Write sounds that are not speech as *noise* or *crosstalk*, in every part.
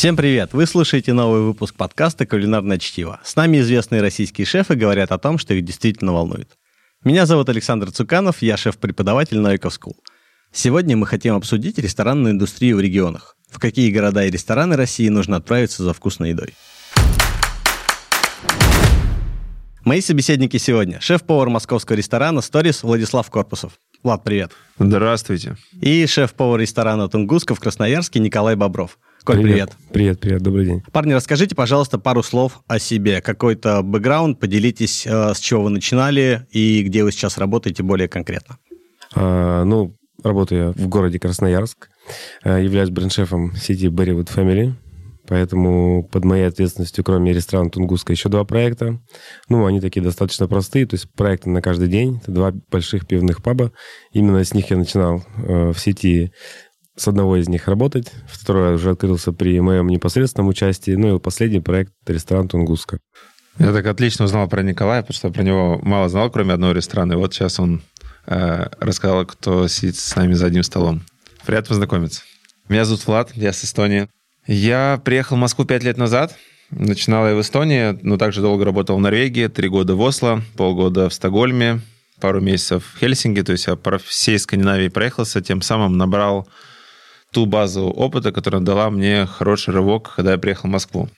Всем привет! Вы слушаете новый выпуск подкаста «Кулинарное чтиво». С нами известные российские шефы говорят о том, что их действительно волнует. Меня зовут Александр Цуканов, я шеф-преподаватель Новиков School. Сегодня мы хотим обсудить ресторанную индустрию в регионах. В какие города и рестораны России нужно отправиться за вкусной едой. Мои собеседники сегодня. Шеф-повар московского ресторана «Сторис» Владислав Корпусов. Влад, привет. Здравствуйте. И шеф-повар ресторана «Тунгуска» в Красноярске Николай Бобров. Коль, привет. Привет, привет, привет, добрый день. Парни, расскажите, пожалуйста, пару слов о себе. Какой-то бэкграунд, поделитесь, э, с чего вы начинали и где вы сейчас работаете более конкретно. А, ну, работаю я в городе Красноярск, э, являюсь бренд-шефом сети Berrywood Family, поэтому под моей ответственностью, кроме ресторана Тунгуска, еще два проекта. Ну, они такие достаточно простые, то есть проекты на каждый день. Это два больших пивных паба. Именно с них я начинал э, в сети с одного из них работать. Второй уже открылся при моем непосредственном участии. Ну и последний проект — ресторан Тунгуска. Я так отлично узнал про Николая, потому что про него мало знал, кроме одного ресторана. И вот сейчас он э, рассказал, кто сидит с нами за одним столом. Приятно познакомиться. Меня зовут Влад, я с Эстонии. Я приехал в Москву пять лет назад. Начинал я в Эстонии, но также долго работал в Норвегии, три года в Осло, полгода в Стокгольме, пару месяцев в Хельсинки. То есть я по всей Скандинавии проехался, тем самым набрал ту базу опыта, которая дала мне хороший рывок, когда я приехал в Москву.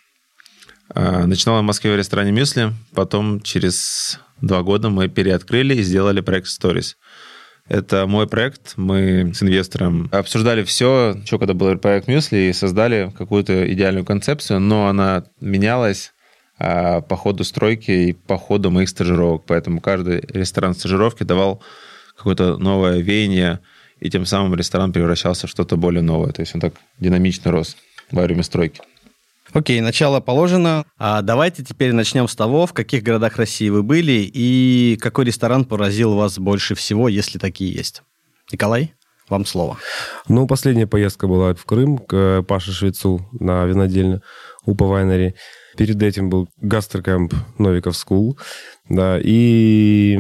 А, начинал я в Москве в ресторане «Мюсли», потом через два года мы переоткрыли и сделали проект «Stories». Это мой проект. Мы с инвестором обсуждали все, что когда был проект Мюсли, и создали какую-то идеальную концепцию, но она менялась а, по ходу стройки и по ходу моих стажировок. Поэтому каждый ресторан стажировки давал какое-то новое веяние, и тем самым ресторан превращался в что-то более новое. То есть он так динамично рос во время стройки. Окей, начало положено. А давайте теперь начнем с того, в каких городах России вы были и какой ресторан поразил вас больше всего, если такие есть. Николай, вам слово. Ну, последняя поездка была в Крым к Паше Швецу на винодельню Uppa Winery. Перед этим был гастрокэмп Novikov School. Да, и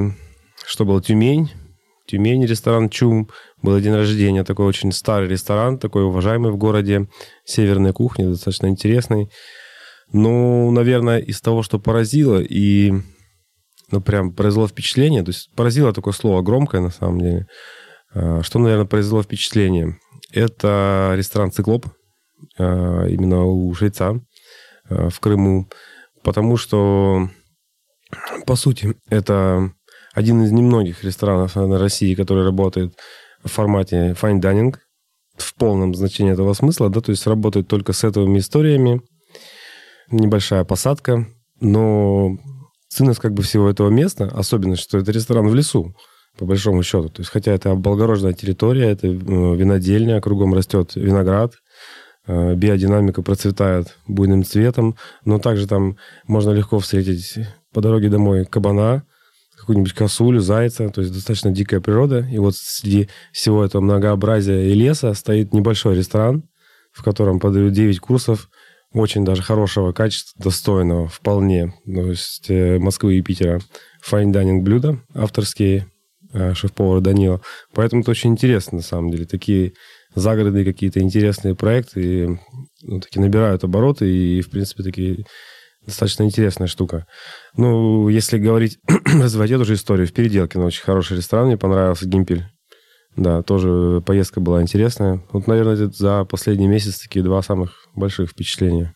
что было? Тюмень. Тюмень, ресторан Чум. Был день рождения, такой очень старый ресторан, такой уважаемый в городе, северной кухни, достаточно интересный. Ну, наверное, из того, что поразило и ну, прям произвело впечатление, то есть поразило такое слово громкое на самом деле. А, что, наверное, произвело впечатление? Это ресторан «Циклоп», а, именно у швейца а, в Крыму, потому что, по сути, это один из немногих ресторанов на России, который работает формате fine dining, в полном значении этого смысла, да, то есть работает только с этими историями, небольшая посадка, но ценность как бы всего этого места, особенно, что это ресторан в лесу, по большому счету. То есть, хотя это облагороженная территория, это э, винодельня, кругом растет виноград, э, биодинамика процветает буйным цветом, но также там можно легко встретить по дороге домой кабана, какую-нибудь косулю, зайца, то есть достаточно дикая природа. И вот среди всего этого многообразия и леса стоит небольшой ресторан, в котором подают 9 курсов очень даже хорошего качества, достойного вполне, то есть э, Москвы и Питера. Dining блюда авторские, э, шеф-повар Данила. Поэтому это очень интересно, на самом деле. Такие загородные какие-то интересные проекты ну, такие набирают обороты и, в принципе, такие достаточно интересная штука. Ну, если говорить, *clears throat* развивать эту же историю, в Переделке, ну, очень хороший ресторан, мне понравился, Гимпель. Да, тоже поездка была интересная. Вот, наверное, это за последний месяц такие два самых больших впечатления.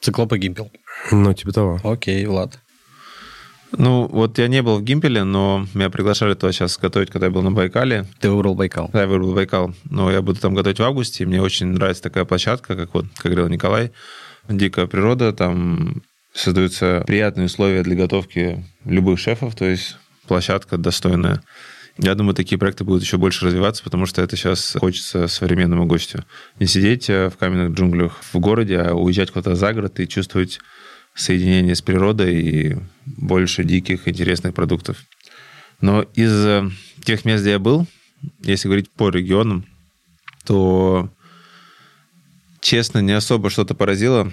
Циклоп и Гимпел. Ну, типа того. Окей, Влад. Ну, вот я не был в Гимпеле, но меня приглашали туда сейчас готовить, когда я был на Байкале. Ты выбрал Байкал? Да, я выбрал Байкал. Но я буду там готовить в августе, и мне очень нравится такая площадка, как вот, как говорил Николай, дикая природа, там создаются приятные условия для готовки любых шефов, то есть площадка достойная. Я думаю, такие проекты будут еще больше развиваться, потому что это сейчас хочется современному гостю. Не сидеть э, в каменных джунглях в городе, а уезжать куда-то за город и чувствовать соединение с природой и больше диких, интересных продуктов. Но из э, тех мест, где я был, если говорить по регионам, то честно, не особо что-то поразило,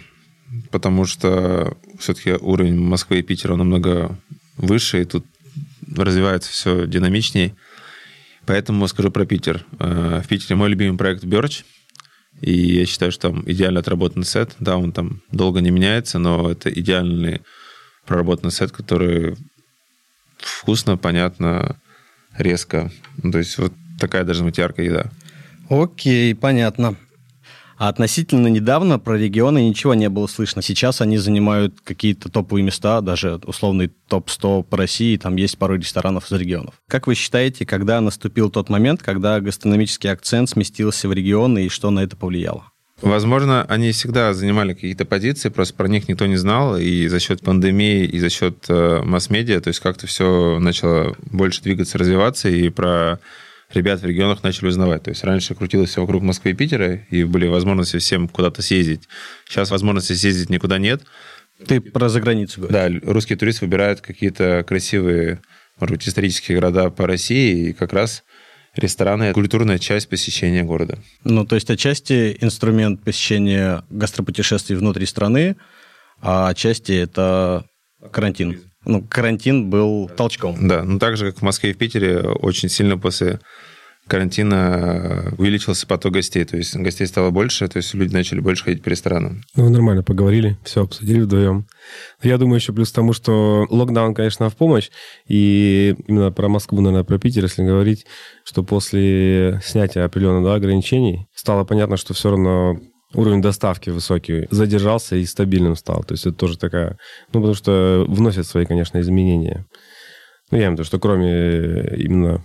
потому что все-таки уровень Москвы и Питера намного выше, и тут развивается все динамичнее. Поэтому скажу про Питер. Э, в Питере мой любимый проект Birch. И я считаю, что там идеально отработанный сет. Да, он там долго не меняется, но это идеальный проработанный сет, который вкусно, понятно, резко. Ну, то есть вот такая должна быть яркая еда. Окей, понятно. А относительно недавно про регионы ничего не было слышно. Сейчас они занимают какие-то топовые места, даже условный топ-100 по России, там есть пару ресторанов из регионов. Как вы считаете, когда наступил тот момент, когда гастрономический акцент сместился в регионы и что на это повлияло? Возможно, они всегда занимали какие-то позиции, просто про них никто не знал, и за счет пандемии, и за счет э, масс-медиа, то есть как-то все начало больше двигаться, развиваться, и про ребят в регионах начали узнавать. То есть раньше крутилось все вокруг Москвы и Питера, и были возможности всем куда-то съездить. Сейчас возможности съездить никуда нет. Ты про заграницу говоришь? Да, русские туристы выбирают какие-то красивые, может быть, исторические города по России, и как раз рестораны – культурная часть посещения города. Ну, то есть отчасти инструмент посещения гастропутешествий внутри страны, а отчасти это карантин ну, карантин был толчком. Да, ну так же, как в Москве и в Питере, очень сильно после карантина увеличился поток гостей, то есть гостей стало больше, то есть люди начали больше ходить по ресторанам. Ну, нормально, поговорили, все обсудили вдвоем. Я думаю еще плюс к тому, что локдаун, конечно, в помощь, и именно про Москву, наверное, про Питер, если говорить, что после снятия определенных да, ограничений стало понятно, что все равно уровень доставки высокий, задержался и стабильным стал. То есть это тоже такая... Ну, потому что вносят свои, конечно, изменения. Ну, я имею в виду, что кроме именно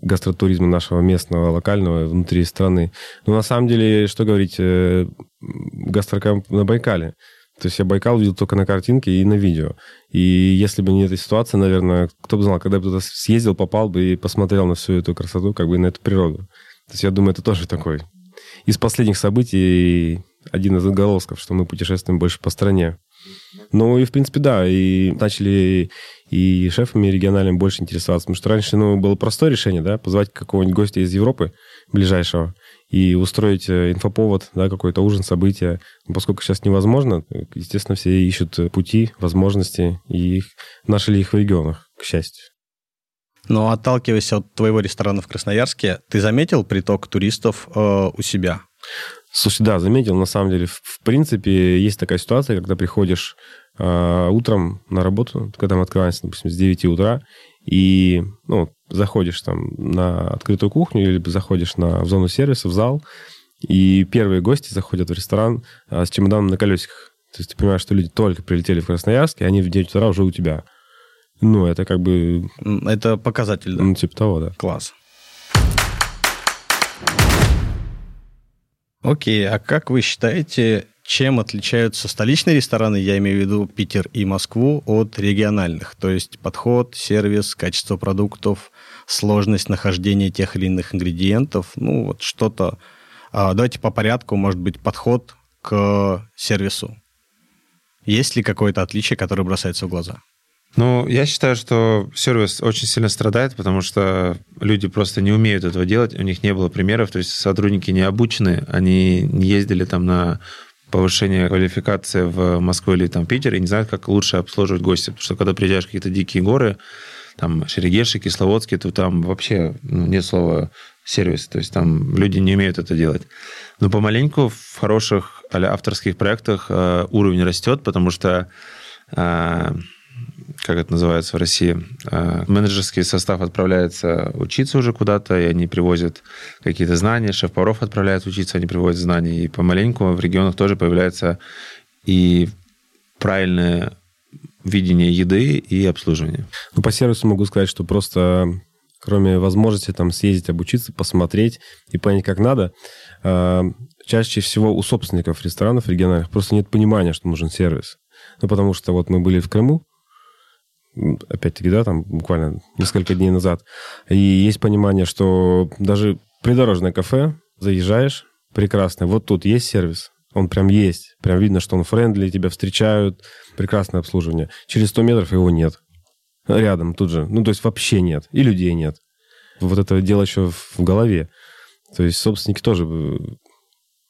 гастротуризма нашего местного, локального внутри страны. Но на самом деле, что говорить, э, гастрокамп на Байкале. То есть я Байкал видел только на картинке и на видео. И если бы не эта ситуация, наверное, кто бы знал, когда бы туда съездил, попал бы и посмотрел на всю эту красоту, как бы на эту природу. То есть я думаю, это тоже такой из последних событий один из отголосков, что мы путешествуем больше по стране. Ну и, в принципе, да, и начали и шефами региональными больше интересоваться, потому что раньше, ну, было простое решение, да, позвать какого-нибудь гостя из Европы ближайшего и устроить э, инфоповод, да, какой-то ужин, события. Но поскольку сейчас невозможно, естественно, все ищут пути, возможности, и их, нашли их в регионах, к счастью. Но отталкиваясь от твоего ресторана в Красноярске, ты заметил приток туристов э, у себя? Слушай, да, заметил. На самом деле, в, принципе, есть такая ситуация, когда приходишь э, утром на работу, когда мы открываемся, допустим, с 9 утра, и ну, заходишь там на открытую кухню или заходишь на, в зону сервиса, в зал, и первые гости заходят в ресторан э, с чемоданом на колесиках. То есть ты понимаешь, что люди только прилетели в Красноярск, и они в 9 утра уже у тебя. Ну, это как бы... Это показатель, да? Ну, типа того, да. Класс. Окей, а как вы считаете, чем отличаются столичные рестораны, я имею в виду Питер и Москву, от региональных? То есть подход, сервис, качество продуктов, сложность нахождения тех или иных ингредиентов, ну вот что-то. А, давайте по порядку, может быть, подход к сервису. Есть ли какое-то отличие, которое бросается в глаза? Ну, я считаю, что сервис очень сильно страдает, потому что люди просто не умеют этого делать, у них не было примеров, то есть сотрудники не обучены, они не ездили там на повышение квалификации в Москву или там Питер и не знают, как лучше обслуживать гостя. Потому что когда приезжаешь в какие-то дикие горы, там Шерегеши, Кисловодский, то там вообще ну, нет слова сервис. То есть там люди не умеют это делать. Но помаленьку в хороших авторских проектах э, уровень растет, потому что э, как это называется в России, а, менеджерский состав отправляется учиться уже куда-то, и они привозят какие-то знания, шеф-поваров отправляют учиться, они привозят знания, и помаленьку в регионах тоже появляется и правильное видение еды и обслуживания. Ну, по сервису могу сказать, что просто кроме возможности там съездить, обучиться, посмотреть и понять, как надо, а, чаще всего у собственников ресторанов региональных просто нет понимания, что нужен сервис. Ну, потому что вот мы были в Крыму, опять-таки, да, там буквально несколько дней назад. И есть понимание, что даже придорожное кафе, заезжаешь, прекрасно, вот тут есть сервис, он прям есть, прям видно, что он френдли, тебя встречают, прекрасное обслуживание. Через 100 метров его нет. Рядом тут же. Ну, то есть вообще нет. И людей нет. Вот это дело еще в голове. То есть собственники тоже э,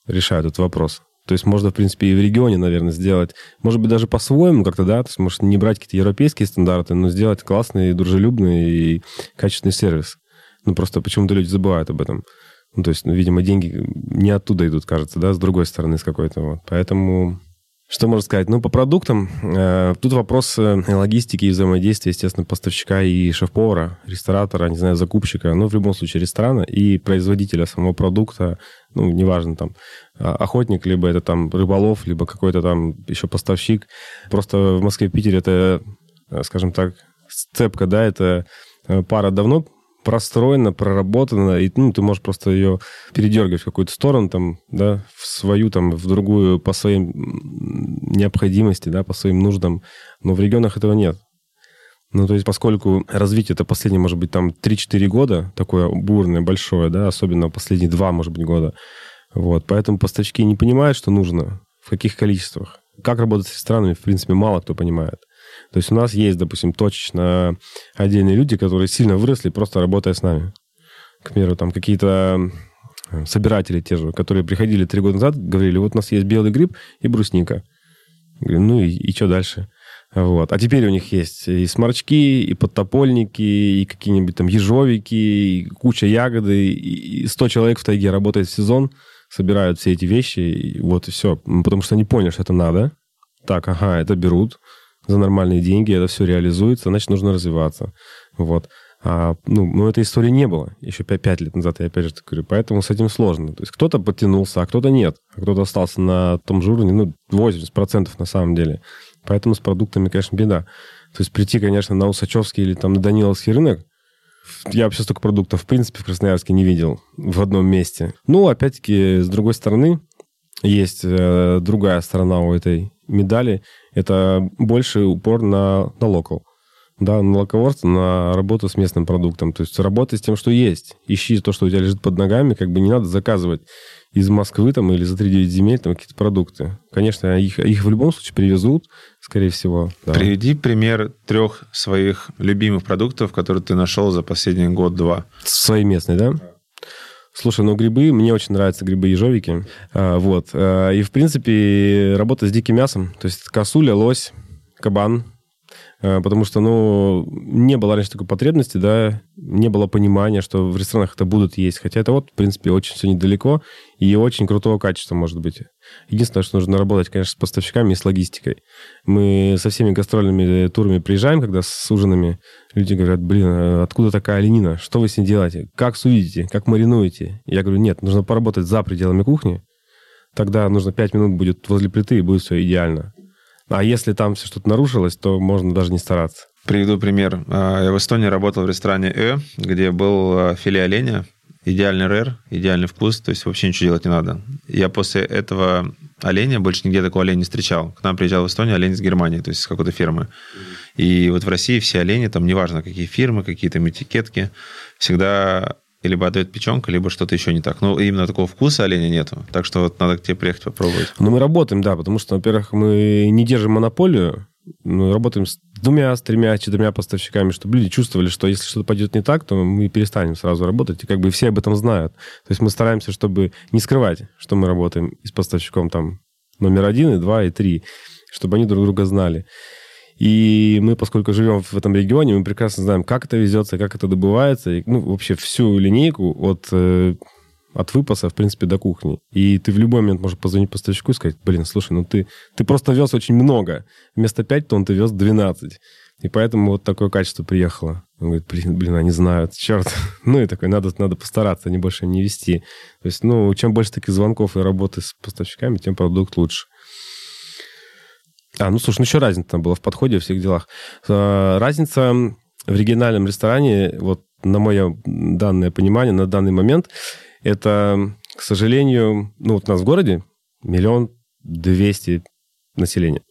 решают этот вопрос. То есть можно, в принципе, и в регионе, наверное, сделать, может быть, даже по-своему как-то, да, то есть, может, не брать какие-то европейские стандарты, но сделать классный, дружелюбный и качественный сервис. Ну, просто почему-то люди забывают об этом. Ну, то есть, ну, видимо, деньги не оттуда идут, кажется, да, с другой стороны, с какой-то вот. Поэтому что можно сказать? Ну, по продуктам, э, тут вопрос э, логистики и взаимодействия, естественно, поставщика и шеф-повара, ресторатора, не знаю, закупщика, ну, в любом случае, ресторана и производителя самого продукта, ну, неважно, там, а, охотник, либо это там рыболов, либо какой-то там еще поставщик. Просто в Москве, Питере это, э, скажем так, сцепка, да, это э, пара давно простроена, проработана, и ну, ты можешь просто ее передергивать в какую-то сторону, там, да, в свою, там, в другую, по своим необходимости, да, по своим нуждам. Но в регионах этого нет. Ну, то есть, поскольку развитие это последние, может быть, там 3-4 года, такое бурное, большое, да, особенно последние 2, может быть, года, вот, поэтому поставщики не понимают, что нужно, в каких количествах. Как работать с странами, в принципе, мало кто понимает. То есть у нас есть, допустим, точечно отдельные люди, которые сильно выросли, просто работая с нами. К примеру, там какие-то э, собиратели те же, которые приходили три года назад, говорили, вот у нас есть белый гриб и брусника. Говорю, ну и, и что дальше? Вот. А теперь у них есть и сморчки, и подтопольники, и какие-нибудь там ежовики, и куча ягоды, и 100 человек в тайге работает в сезон, собирают все эти вещи, и вот и все. Потому что они поняли, что это надо. Так, ага, это берут за нормальные деньги, это все реализуется, значит, нужно развиваться. Вот. А, ну, но этой истории не было еще 5, 5 лет назад, я опять же говорю. Поэтому с этим сложно. То есть кто-то подтянулся, а кто-то нет. А кто-то остался на том же уровне, ну, 80% на самом деле. Поэтому с продуктами, конечно, беда. То есть прийти, конечно, на Усачевский или там на Даниловский рынок, я вообще столько продуктов, в принципе, в Красноярске не видел в одном месте. Ну, опять-таки, с другой стороны, есть э, другая сторона у этой медали. Это больше упор на, на локал. Да, на локоворство, на работу с местным продуктом. То есть работай с тем, что есть. Ищи то, что у тебя лежит под ногами. Как бы не надо заказывать из Москвы там или за 3-9 земель там какие-то продукты. Конечно, их, их в любом случае привезут, скорее всего. Да. Приведи пример трех своих любимых продуктов, которые ты нашел за последний год-два. Свои местные, да? Слушай, ну грибы, мне очень нравятся грибы-ежовики. А, вот. А, и, в принципе, работа с диким мясом. То есть косуля, лось, кабан, потому что, ну, не было раньше такой потребности, да, не было понимания, что в ресторанах это будут есть. Хотя это вот, в принципе, очень все недалеко и очень крутого качества может быть. Единственное, что нужно работать, конечно, с поставщиками и с логистикой. Мы со всеми гастрольными турами приезжаем, когда с ужинами люди говорят, блин, а откуда такая оленина? Что вы с ней делаете? Как судите? Как маринуете? Я говорю, нет, нужно поработать за пределами кухни, тогда нужно 5 минут будет возле плиты, и будет все идеально. А если там все что-то нарушилось, то можно даже не стараться. Приведу пример. А, я в Эстонии работал в ресторане Э, где был а, филе оленя. Идеальный рэр, идеальный вкус, то есть вообще ничего делать не надо. Я после этого оленя больше нигде такого оленя не встречал. К нам приезжал в Эстонию олень из Германии, то есть с какой-то фирмы. И вот в России все олени, там неважно какие фирмы, какие там этикетки, всегда либо отдает печенка, либо что-то еще не так. Но именно такого вкуса оленя нету. Так что вот надо к тебе приехать попробовать. Ну, мы работаем, да, потому что, во-первых, мы не держим монополию, мы работаем с двумя, с тремя, четырьмя поставщиками, чтобы люди чувствовали, что если что-то пойдет не так, то мы перестанем сразу работать, и как бы все об этом знают. То есть мы стараемся, чтобы не скрывать, что мы работаем с поставщиком там номер один, и два, и три, чтобы они друг друга знали. И мы, поскольку живем в этом регионе, мы прекрасно знаем, как это везется, как это добывается, и, ну, вообще всю линейку от, э, от выпаса, в принципе, до кухни. И ты в любой момент можешь позвонить поставщику и сказать, блин, слушай, ну ты, ты просто вез очень много. Вместо 5 тонн ты вез 12. И поэтому вот такое качество приехало. Он говорит, блин, блин, они знают, черт. *laughs* ну и такой, надо, надо постараться, они больше не вести. То есть, ну, чем больше таких звонков и работы с поставщиками, тем продукт лучше. А, ну, слушай, ну еще разница там была в подходе, во всех делах. А, разница в региональном ресторане, вот на мое данное понимание, на данный момент, это, к сожалению, ну, вот у нас в городе миллион двести населения.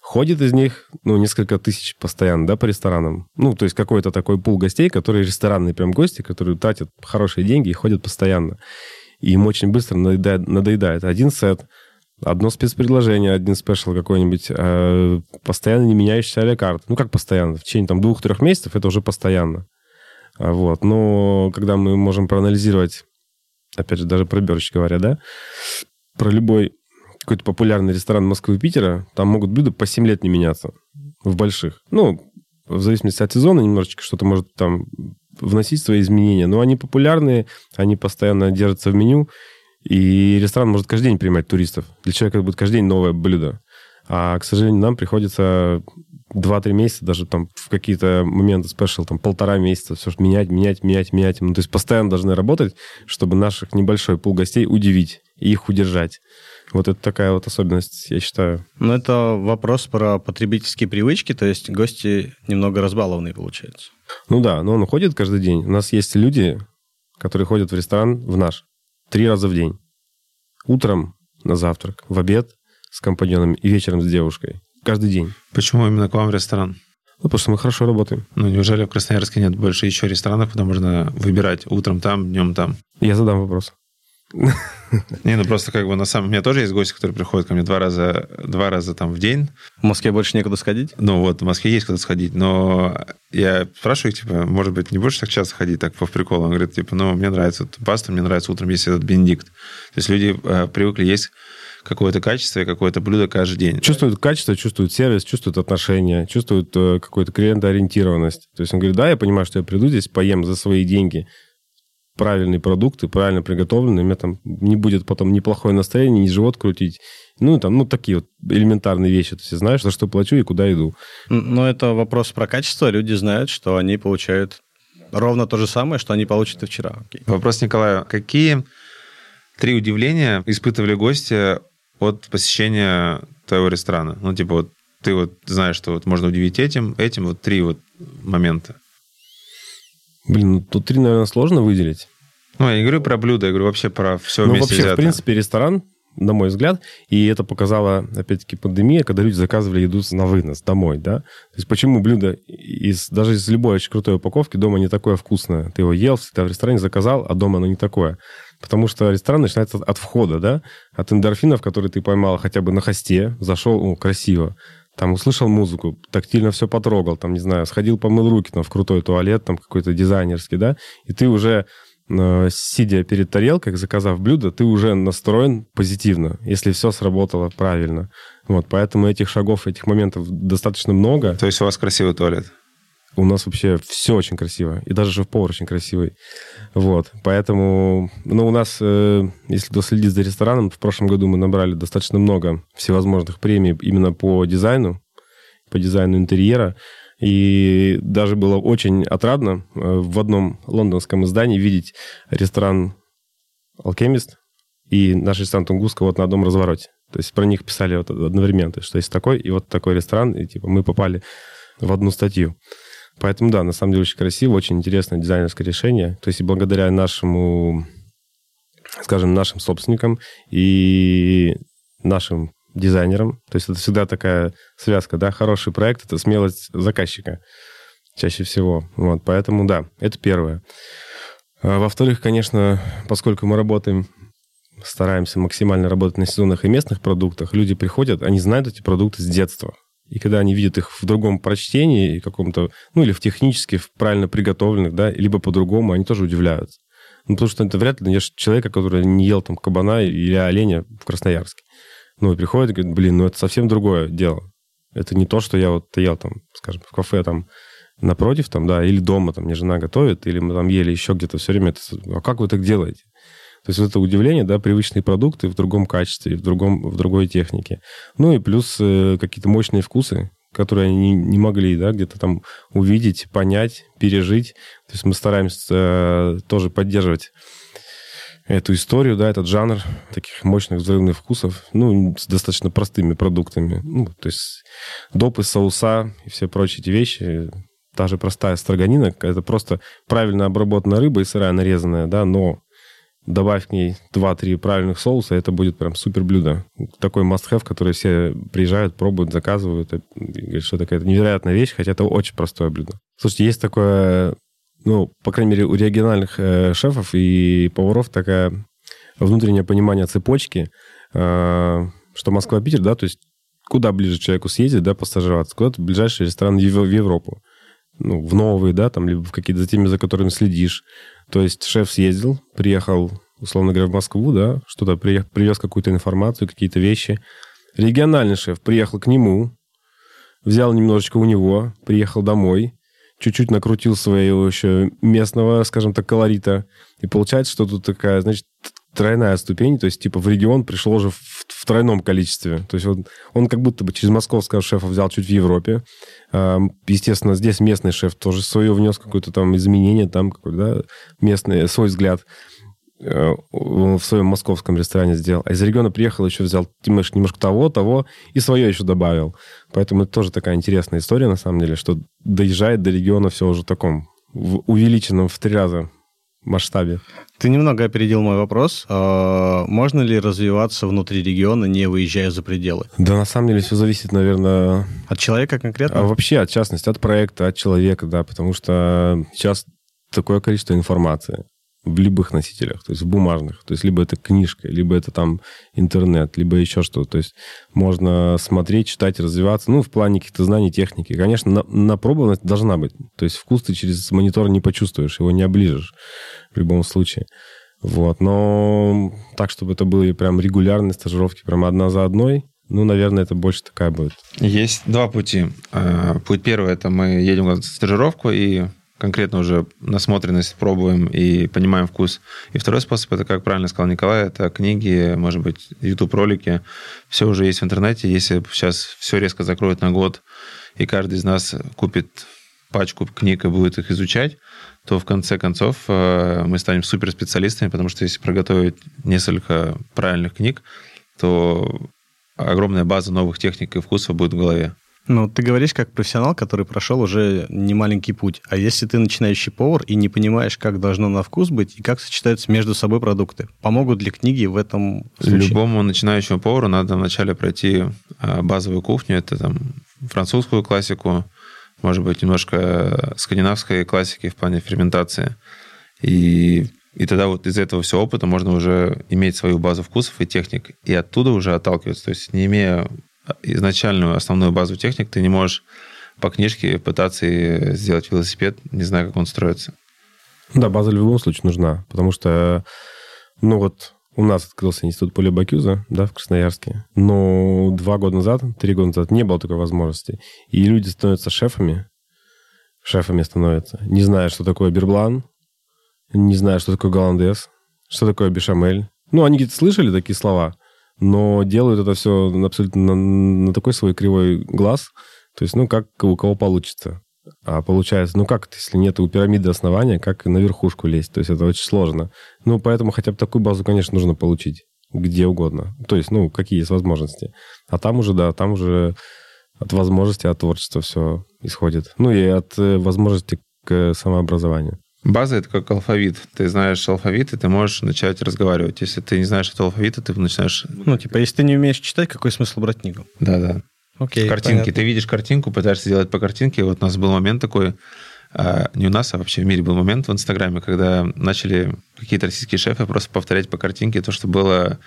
Ходит из них, ну, несколько тысяч постоянно, да, по ресторанам. Ну, то есть какой-то такой пул гостей, которые ресторанные прям гости, которые тратят хорошие деньги и ходят постоянно. И им очень быстро надоедает, надоедает один сет, одно спецпредложение, один спешл какой-нибудь, э, постоянно не меняющийся а Ну, как постоянно? В течение там двух-трех месяцев это уже постоянно. А, вот. Но когда мы можем проанализировать, опять же, даже про Берч говоря, да, про любой какой-то популярный ресторан Москвы и Питера, там могут блюда по 7 лет не меняться в больших. Ну, в зависимости от сезона немножечко что-то может там вносить свои изменения. Но они популярные, они постоянно держатся в меню, и ресторан может каждый день принимать туристов. Для человека это будет каждый день новое блюдо. А, к сожалению, нам приходится 2-3 месяца, даже там в какие-то моменты спешл, там полтора месяца, все менять, менять, менять, менять. Ну, то есть постоянно должны работать, чтобы наших небольшой пул гостей удивить и их удержать. Вот это такая вот особенность, я считаю. Ну, это вопрос про потребительские привычки, то есть гости немного разбалованные, получается. Ну да, но он уходит каждый день. У нас есть люди, которые ходят в ресторан в наш три раза в день. Утром на завтрак, в обед с компаньонами и вечером с девушкой. Каждый день. Почему именно к вам ресторан? Ну, потому что мы хорошо работаем. Ну, неужели в Красноярске нет больше еще ресторанов, куда можно выбирать утром там, днем там? Я задам вопрос. Не, ну просто как бы на самом... У меня тоже есть гости, которые приходят ко мне два раза, два раза там в день. В Москве больше некуда сходить? Ну вот, в Москве есть куда сходить, но я спрашиваю их, типа, может быть, не будешь так часто ходить, так по приколу? Он говорит, типа, ну, мне нравится паста, мне нравится утром есть этот бенедикт. То есть люди э, привыкли есть какое-то качество и какое-то блюдо каждый день. Чувствуют качество, чувствуют сервис, чувствуют отношения, чувствуют э, какую-то клиентоориентированность. То есть он говорит, да, я понимаю, что я приду здесь, поем за свои деньги, правильные продукты, правильно приготовленные, у меня там не будет потом неплохое настроение, не живот крутить. Ну, там, ну, такие вот элементарные вещи. То есть, знаешь, за что плачу и куда иду. Но это вопрос про качество. Люди знают, что они получают ровно то же самое, что они получат и вчера. Окей. Вопрос Николаю. Какие три удивления испытывали гости от посещения твоего ресторана? Ну, типа, вот ты вот знаешь, что вот можно удивить этим, этим, вот три вот момента. Блин, ну тут три, наверное, сложно выделить. Ну, я не говорю про блюда, я говорю вообще про все Ну, вместе вообще, взятое. в принципе, ресторан, на мой взгляд, и это показала, опять-таки, пандемия, когда люди заказывали еду на вынос домой, да. То есть почему блюдо из, даже из любой очень крутой упаковки дома не такое вкусное? Ты его ел, всегда в ресторане заказал, а дома оно не такое. Потому что ресторан начинается от входа, да, от эндорфинов, которые ты поймал хотя бы на хосте, зашел, о, красиво, там услышал музыку, тактильно все потрогал, там, не знаю, сходил, помыл руки там в крутой туалет, там какой-то дизайнерский, да, и ты уже, э, сидя перед тарелкой, заказав блюдо, ты уже настроен позитивно, если все сработало правильно. Вот, поэтому этих шагов, этих моментов достаточно много. То есть у вас красивый туалет? У нас вообще все очень красиво. И даже шеф-повар очень красивый. Вот. Поэтому, ну, у нас, э, если кто за рестораном, в прошлом году мы набрали достаточно много всевозможных премий именно по дизайну, по дизайну интерьера. И даже было очень отрадно э, в одном лондонском издании видеть ресторан «Алхемист» и наш ресторан «Тунгуска» вот на одном развороте. То есть про них писали вот одновременно, что есть такой и вот такой ресторан, и типа мы попали в одну статью. Поэтому, да, на самом деле очень красиво, очень интересное дизайнерское решение. То есть и благодаря нашему, скажем, нашим собственникам и нашим дизайнерам, то есть это всегда такая связка, да, хороший проект — это смелость заказчика чаще всего. Вот, поэтому, да, это первое. А Во-вторых, конечно, поскольку мы работаем, стараемся максимально работать на сезонных и местных продуктах, люди приходят, они знают эти продукты с детства. И когда они видят их в другом прочтении, каком-то, ну, или в технически, в правильно приготовленных, да, либо по-другому, они тоже удивляются. Ну, потому что это вряд ли найдешь человека, который не ел там кабана или оленя в Красноярске. Ну, и приходит и говорит, блин, ну, это совсем другое дело. Это не то, что я вот ел там, скажем, в кафе там напротив, там, да, или дома, там, мне жена готовит, или мы там ели еще где-то все время. Это, а как вы так делаете? То есть вот это удивление, да, привычные продукты в другом качестве, в, другом, в другой технике. Ну и плюс э, какие-то мощные вкусы, которые они не, не могли, да, где-то там увидеть, понять, пережить. То есть мы стараемся э, тоже поддерживать эту историю, да, этот жанр таких мощных взрывных вкусов, ну, с достаточно простыми продуктами. Ну, то есть допы, соуса и все прочие эти вещи, та простая строганина, это просто правильно обработанная рыба и сырая нарезанная, да, но добавь к ней 2-3 правильных соуса, это будет прям супер блюдо. Такой must-have, который все приезжают, пробуют, заказывают. Говорят, что такая невероятная вещь, хотя это очень простое блюдо. Слушайте, есть такое, ну, по крайней мере, у региональных э, шефов и поваров такое внутреннее понимание цепочки, э, что Москва-Питер, да, то есть куда ближе человеку съездить, да, постажироваться, куда-то ближайший ресторан в Европу. Ну, в новые, да, там, либо в какие-то за теми, за которыми следишь. То есть шеф съездил, приехал, условно говоря, в Москву, да, что-то приехал, привез какую-то информацию, какие-то вещи. Региональный шеф приехал к нему, взял немножечко у него, приехал домой, чуть-чуть накрутил своего еще местного, скажем так, колорита. И получается, что тут такая, значит, тройная ступень, то есть типа в регион пришло уже в, в тройном количестве. То есть он, он как будто бы через московского шефа взял чуть в Европе. Естественно, здесь местный шеф тоже свое внес какое-то там изменение, там какой да, местный свой взгляд э, в своем московском ресторане сделал. А из региона приехал, еще взял немножко, немножко того, того, и свое еще добавил. Поэтому это тоже такая интересная история, на самом деле, что доезжает до региона все уже в таком в увеличенном в три раза масштабе. Ты немного опередил мой вопрос. А, можно ли развиваться внутри региона, не выезжая за пределы? Да, на самом деле все зависит, наверное... От человека конкретно? А вообще, от частности, от проекта, от человека, да, потому что сейчас такое количество информации в любых носителях, то есть в бумажных. То есть либо это книжка, либо это там интернет, либо еще что-то. То есть можно смотреть, читать, развиваться. Ну, в плане каких-то знаний, техники. Конечно, на, напробованность должна быть. То есть вкус ты через монитор не почувствуешь, его не оближешь в любом случае. Вот. Но так, чтобы это были прям регулярные стажировки, прям одна за одной, ну, наверное, это больше такая будет. Есть два пути. А, путь первый – это мы едем на стажировку и конкретно уже насмотренность пробуем и понимаем вкус. И второй способ, это, как правильно сказал Николай, это книги, может быть, YouTube-ролики. Все уже есть в интернете. Если сейчас все резко закроют на год, и каждый из нас купит пачку книг и будет их изучать, то в конце концов э, мы станем суперспециалистами, потому что если проготовить несколько правильных книг, то огромная база новых техник и вкусов будет в голове. Ну, ты говоришь как профессионал, который прошел уже немаленький путь. А если ты начинающий повар и не понимаешь, как должно на вкус быть и как сочетаются между собой продукты, помогут ли книги в этом случае? Любому начинающему повару надо вначале пройти а, базовую кухню, это там французскую классику, может быть, немножко скандинавской классики в плане ферментации. И, и тогда вот из этого всего опыта можно уже иметь свою базу вкусов и техник, и оттуда уже отталкиваться. То есть не имея изначальную основную базу техник, ты не можешь по книжке пытаться сделать велосипед, не зная, как он строится. Да, база в любом случае нужна, потому что, ну вот, у нас открылся институт Поля Бакюза, да, в Красноярске, но два года назад, три года назад не было такой возможности. И люди становятся шефами, шефами становятся, не зная, что такое берблан, не зная, что такое голландес, что такое бешамель. Ну, они где-то слышали такие слова, но делают это все абсолютно на, на такой свой кривой глаз, то есть, ну, как у кого получится. А получается, ну как, если нет у пирамиды основания, как на верхушку лезть? То есть это очень сложно. Ну, поэтому хотя бы такую базу, конечно, нужно получить где угодно. То есть, ну, какие есть возможности. А там уже, да, там уже от возможности, от творчества все исходит. Ну, и от э, возможности к самообразованию. База — это как алфавит. Ты знаешь алфавит, и ты можешь начать разговаривать. Если ты не знаешь этого алфавита, ты начинаешь... Ну, типа, если ты не умеешь читать, какой смысл брать книгу? Да-да. Окей, Картинки. понятно. Ты видишь картинку, пытаешься делать по картинке. Вот у нас был момент такой, а, не у нас, а вообще в мире был момент в Инстаграме, когда начали какие-то российские шефы просто повторять по картинке то, что было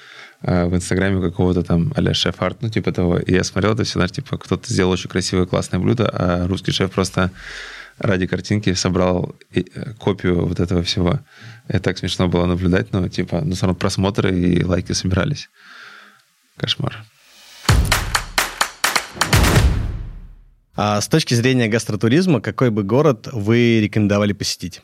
а, в Инстаграме какого-то там а шеф-арт, ну, типа того. И я смотрел это все, знаешь, типа, кто-то сделал очень красивое, классное блюдо, а русский шеф просто ради картинки собрал э, копию вот этого всего. Это так смешно было наблюдать, но типа, ну, все равно просмотры и лайки собирались. Кошмар. А с точки зрения гастротуризма, какой бы город вы рекомендовали посетить?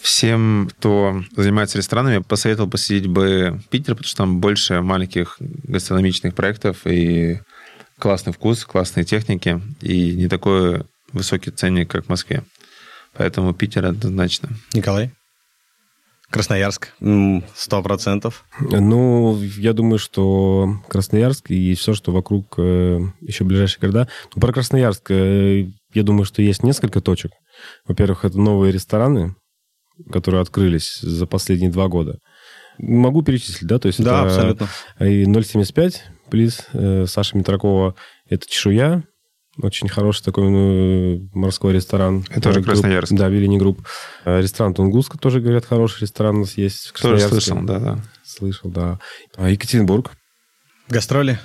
Всем, кто занимается ресторанами, посоветовал посетить бы Питер, потому что там больше маленьких гастрономичных проектов и классный вкус, классные техники и не такой высокий ценник, как в Москве. Поэтому Питер однозначно. Николай? Красноярск, сто процентов. Ну, я думаю, что Красноярск и все, что вокруг э, еще ближайшие города. Ну, про Красноярск, э, я думаю, что есть несколько точек. Во-первых, это новые рестораны, которые открылись за последние два года. Могу перечислить, да? То есть да, это абсолютно. И 075, Please, э, Саша Митракова, это чешуя, очень хороший такой ну, морской ресторан. Это тоже Красноярск. Да, Bellini Group. Э, ресторан Тунгуска тоже, говорят, хороший ресторан у нас есть в Тоже слышал, да, да. Слышал, да. А Екатеринбург. Гастроли.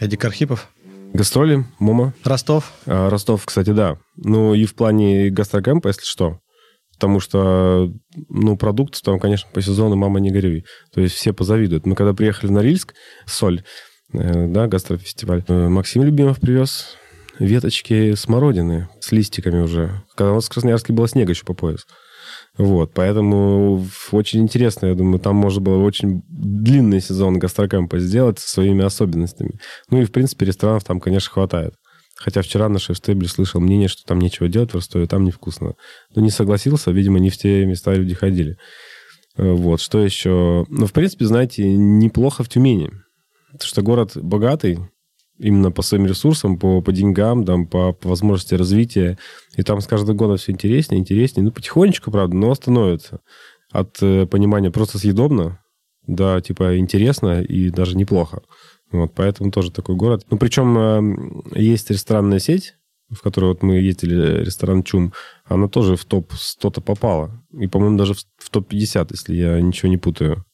Эдик Архипов. Гастроли, Мома. Ростов. А, Ростов, кстати, да. Ну и в плане гастрокэмпа, если что. Потому что, ну, продукт там, конечно, по сезону «Мама, не горюй». То есть все позавидуют. Мы когда приехали в Норильск, соль, э, да, гастрофестиваль, э, Максим Любимов привез веточки смородины с листиками уже. Когда у нас в Красноярске было снега еще по пояс. Вот, поэтому очень интересно, я думаю, там можно было очень длинный сезон гастрокэмпа сделать со своими особенностями. Ну и, в принципе, ресторанов там, конечно, хватает. Хотя вчера на шеф-стебле слышал мнение, что там нечего делать в Ростове, там невкусно. Но не согласился, видимо, не в те места люди ходили. Вот, что еще? Ну, в принципе, знаете, неплохо в Тюмени. Потому что город богатый, именно по своим ресурсам, по, по деньгам, там, по, по возможности развития. И там с каждым годом все интереснее, интереснее. Ну, потихонечку, правда, но становится. От э, понимания просто съедобно, да, типа интересно и даже неплохо. Вот, поэтому тоже такой город. Ну, причем э, есть ресторанная сеть, в которую вот мы ездили, ресторан Чум, она тоже в топ-100-то попала. И, по-моему, даже в, в топ-50, если я ничего не путаю.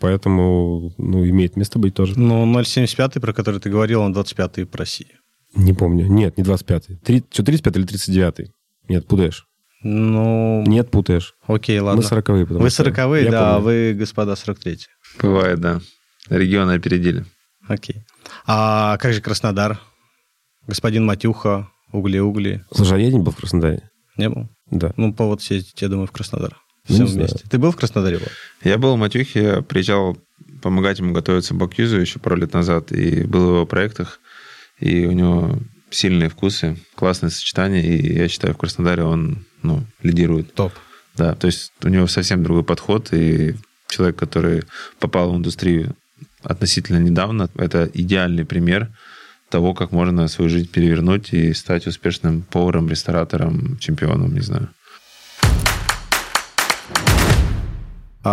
Поэтому, ну, имеет место быть тоже. Ну, 0,75, про который ты говорил, он 25-й по России. Не помню. Нет, не 25-й. 3, что, 35 или 39-й? Нет, путаешь. Ну... Нет, путаешь. Окей, ладно. Мы 40-е. Вы 40-е, да, помню. а вы, господа, 43-е. Бывает, да. Регионы опередили. Окей. А как же Краснодар? Господин Матюха, угли-угли. Слушай, а я не был в Краснодаре. Не был? Да. Ну, повод съездить, я думаю, в Краснодар. Все ну, вместе. Знаю. Ты был в Краснодаре? Я был в Матюхе, приезжал помогать ему готовиться к Бакюзу еще пару лет назад, и был в его проектах, и у него сильные вкусы, классное сочетание, и я считаю, в Краснодаре он ну, лидирует. Топ. Да, то есть у него совсем другой подход, и человек, который попал в индустрию относительно недавно, это идеальный пример того, как можно свою жизнь перевернуть и стать успешным поваром, ресторатором, чемпионом, не знаю.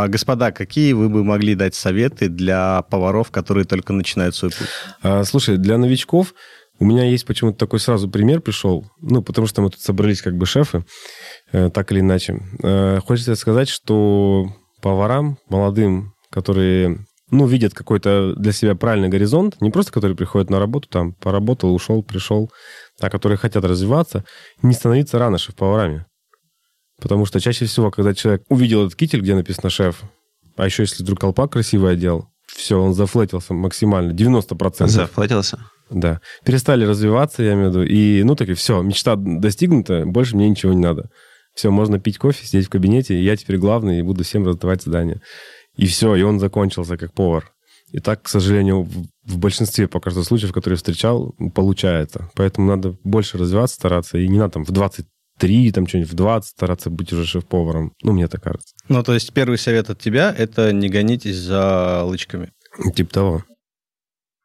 Господа, какие вы бы могли дать советы для поваров, которые только начинают свой путь? А, слушай, для новичков у меня есть почему-то такой сразу пример пришел, ну, потому что мы тут собрались как бы шефы, э, так или иначе. Э, хочется сказать, что поварам, молодым, которые, ну, видят какой-то для себя правильный горизонт, не просто которые приходят на работу, там, поработал, ушел, пришел, а которые хотят развиваться, не становиться рано шеф-поварами. Потому что чаще всего, когда человек увидел этот китель, где написано «шеф», а еще если вдруг колпак красивый одел, все, он зафлетился максимально, 90%. Зафлетился? Да. Перестали развиваться, я имею в виду. И, ну, так и все, мечта достигнута, больше мне ничего не надо. Все, можно пить кофе, сидеть в кабинете, я теперь главный, и буду всем раздавать задания. И все, и он закончился как повар. И так, к сожалению, в большинстве пока что случаев, которые встречал, получается. Поэтому надо больше развиваться, стараться. И не надо там в 20 три, там что-нибудь в 20 стараться быть уже шеф-поваром. Ну, мне так кажется. Ну, то есть первый совет от тебя – это не гонитесь за лычками. Типа того.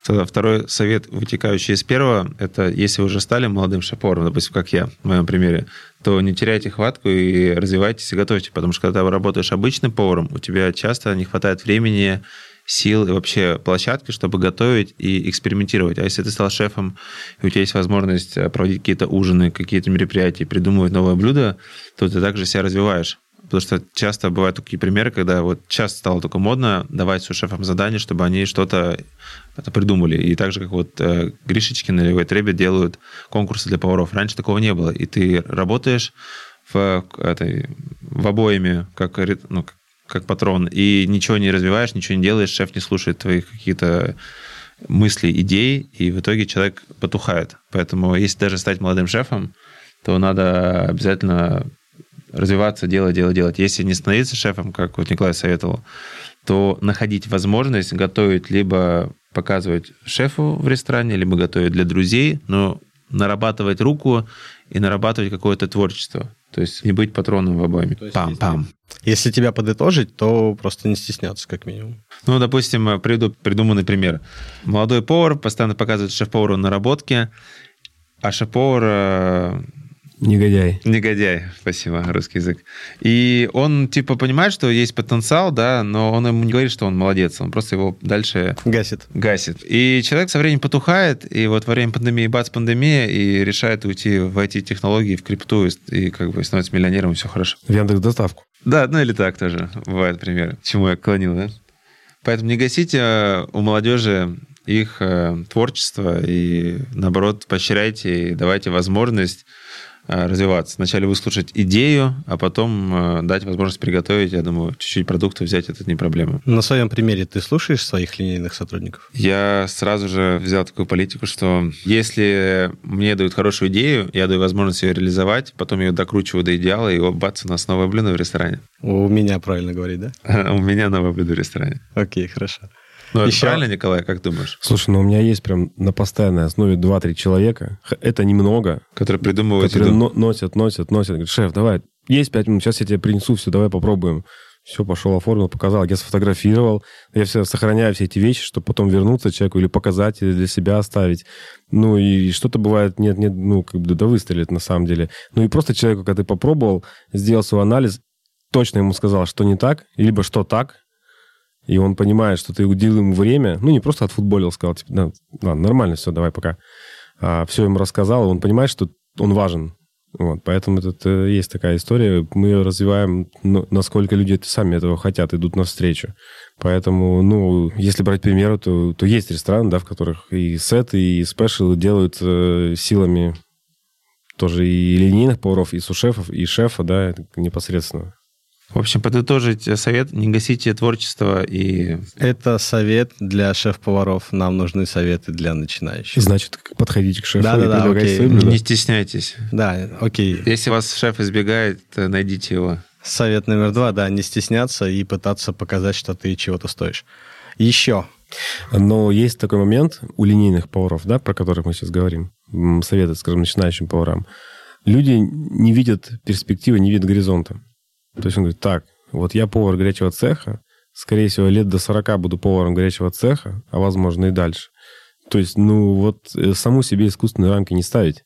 Тогда второй совет, вытекающий из первого, это если вы уже стали молодым шеф-поваром, допустим, как я, в моем примере, то не теряйте хватку и развивайтесь и готовьте, потому что когда вы работаешь обычным поваром, у тебя часто не хватает времени сил и вообще площадки, чтобы готовить и экспериментировать. А если ты стал шефом, и у тебя есть возможность э, проводить какие-то ужины, какие-то мероприятия, придумывать новое блюдо, то ты также себя развиваешь. Потому что часто бывают такие примеры, когда вот часто стало только модно давать шефам задание, чтобы они что-то это придумали. И так же, как вот э, Гришечкин или Вайтребе делают конкурсы для поваров. Раньше такого не было. И ты работаешь в, этой, в обоими, как, ну, как патрон, и ничего не развиваешь, ничего не делаешь, шеф не слушает твоих какие-то мысли, идей, и в итоге человек потухает. Поэтому если даже стать молодым шефом, то надо обязательно развиваться, делать, делать, делать. Если не становиться шефом, как вот Николай советовал, то находить возможность готовить либо показывать шефу в ресторане, либо готовить для друзей, но нарабатывать руку и нарабатывать какое-то творчество. То есть не быть патроном в обойме. Пам-пам. Если тебя подытожить, то просто не стесняться, как минимум. Ну, допустим, приведу придуманный пример. Молодой повар постоянно показывает шеф-повару наработки, а шеф-повар э, Негодяй. Негодяй, спасибо, русский язык. И он, типа, понимает, что есть потенциал, да, но он ему не говорит, что он молодец, он просто его дальше... Гасит. Гасит. И человек со временем потухает, и вот во время пандемии, бац, пандемия, и решает уйти в IT-технологии, в крипту, и как бы становится миллионером, и все хорошо. В Яндекс доставку. Да, ну или так тоже бывает примеры, чему я клонил, да? Поэтому не гасите э, у молодежи их э, творчество и, наоборот, поощряйте и давайте возможность развиваться. Вначале выслушать идею, а потом э, дать возможность приготовить. Я думаю, чуть-чуть продуктов взять, это не проблема. На своем примере ты слушаешь своих линейных сотрудников? Я сразу же взял такую политику, что если мне дают хорошую идею, я даю возможность ее реализовать, потом ее докручиваю до идеала, и бац, у нас новое блюдо в ресторане. У меня правильно говорить, да? *laughs* У меня новое блюдо в ресторане. Окей, хорошо. Ну, это Еще... правильно, Николай, как думаешь? Слушай, ну у меня есть прям на постоянной основе 2-3 человека. Это немного. Которые придумывают Которые еду. носят, носят, носят. Говорят, шеф, давай, есть 5 минут, сейчас я тебе принесу все, давай попробуем. Все, пошел, оформил, показал. Я сфотографировал. Я все сохраняю все эти вещи, чтобы потом вернуться человеку или показать, или для себя оставить. Ну, и что-то бывает, нет, нет, ну, как бы да выстрелит на самом деле. Ну, и просто человеку, когда ты попробовал, сделал свой анализ, точно ему сказал, что не так, либо что так, и он понимает, что ты уделил ему время, ну, не просто отфутболил, сказал, типа, да, ладно, нормально, все, давай, пока. А, все ему рассказал, и он понимает, что он важен. Вот, поэтому это, это есть такая история. Мы ее развиваем, ну, насколько люди сами этого хотят, идут навстречу. Поэтому, ну, если брать примеры, то, то есть рестораны, да, в которых и сеты, и спешилы делают э, силами тоже и линейных поваров, и сушефов, и шефа, да, непосредственно. В общем, подытожить совет, не гасите творчество и... Это совет для шеф-поваров. Нам нужны советы для начинающих. Значит, подходите к шефу да, и да, да, окей. Не стесняйтесь. Да, окей. Если вас шеф избегает, найдите его. Совет номер два, да, не стесняться и пытаться показать, что ты чего-то стоишь. Еще. Но есть такой момент у линейных поваров, да, про которых мы сейчас говорим, советы, скажем, начинающим поварам. Люди не видят перспективы, не видят горизонта. То есть он говорит, так, вот я повар горячего цеха, скорее всего, лет до 40 буду поваром горячего цеха, а возможно и дальше. То есть, ну, вот э, саму себе искусственные рамки не ставить.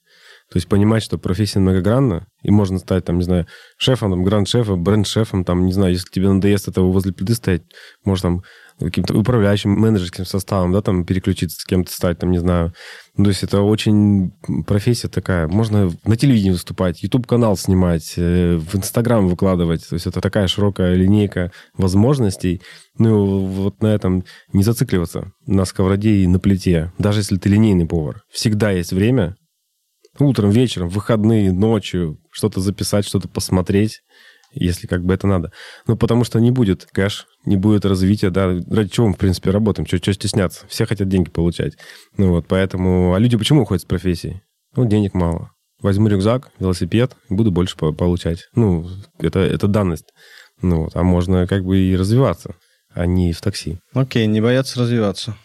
То есть понимать, что профессия многогранна, и можно стать, там, не знаю, шефом, там, гранд-шефом, бренд-шефом, там, не знаю, если тебе надоест этого возле плиты стоять, может, там, каким-то управляющим менеджерским составом, да, там, переключиться с кем-то стать, там, не знаю. То есть это очень профессия такая. Можно на телевидении выступать, YouTube-канал снимать, э, в Инстаграм выкладывать. То есть это такая широкая линейка возможностей. Ну, вот на этом не зацикливаться на сковороде и на плите. Даже если ты линейный повар. Всегда есть время утром, вечером, выходные, ночью что-то записать, что-то посмотреть, если как бы это надо. Ну, потому что не будет кэш, не будет развития, да, ради чего мы, в принципе, работаем, что, что стесняться, все хотят деньги получать. Ну вот, поэтому, а люди почему уходят с профессии? Ну, денег мало. Возьму рюкзак, велосипед, буду больше получать. Ну, это, это данность. Ну вот, а можно как бы и развиваться, а не в такси. Окей, не бояться развиваться.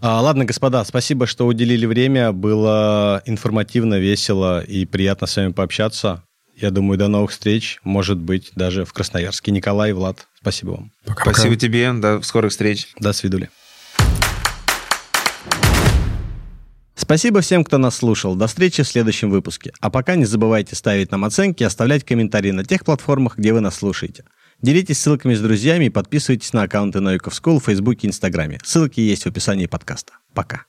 А, ладно, господа, спасибо, что уделили время. Было информативно, весело и приятно с вами пообщаться. Я думаю, до новых встреч. Может быть, даже в Красноярске. Николай, Влад, спасибо вам. Пока, спасибо тебе. До скорых встреч. До свидули. Спасибо всем, кто нас слушал. До встречи в следующем выпуске. А пока не забывайте ставить нам оценки и оставлять комментарии на тех платформах, где вы нас слушаете. Делитесь ссылками с друзьями и подписывайтесь на аккаунты Новиков School в Фейсбуке и Инстаграме. Ссылки есть в описании подкаста. Пока.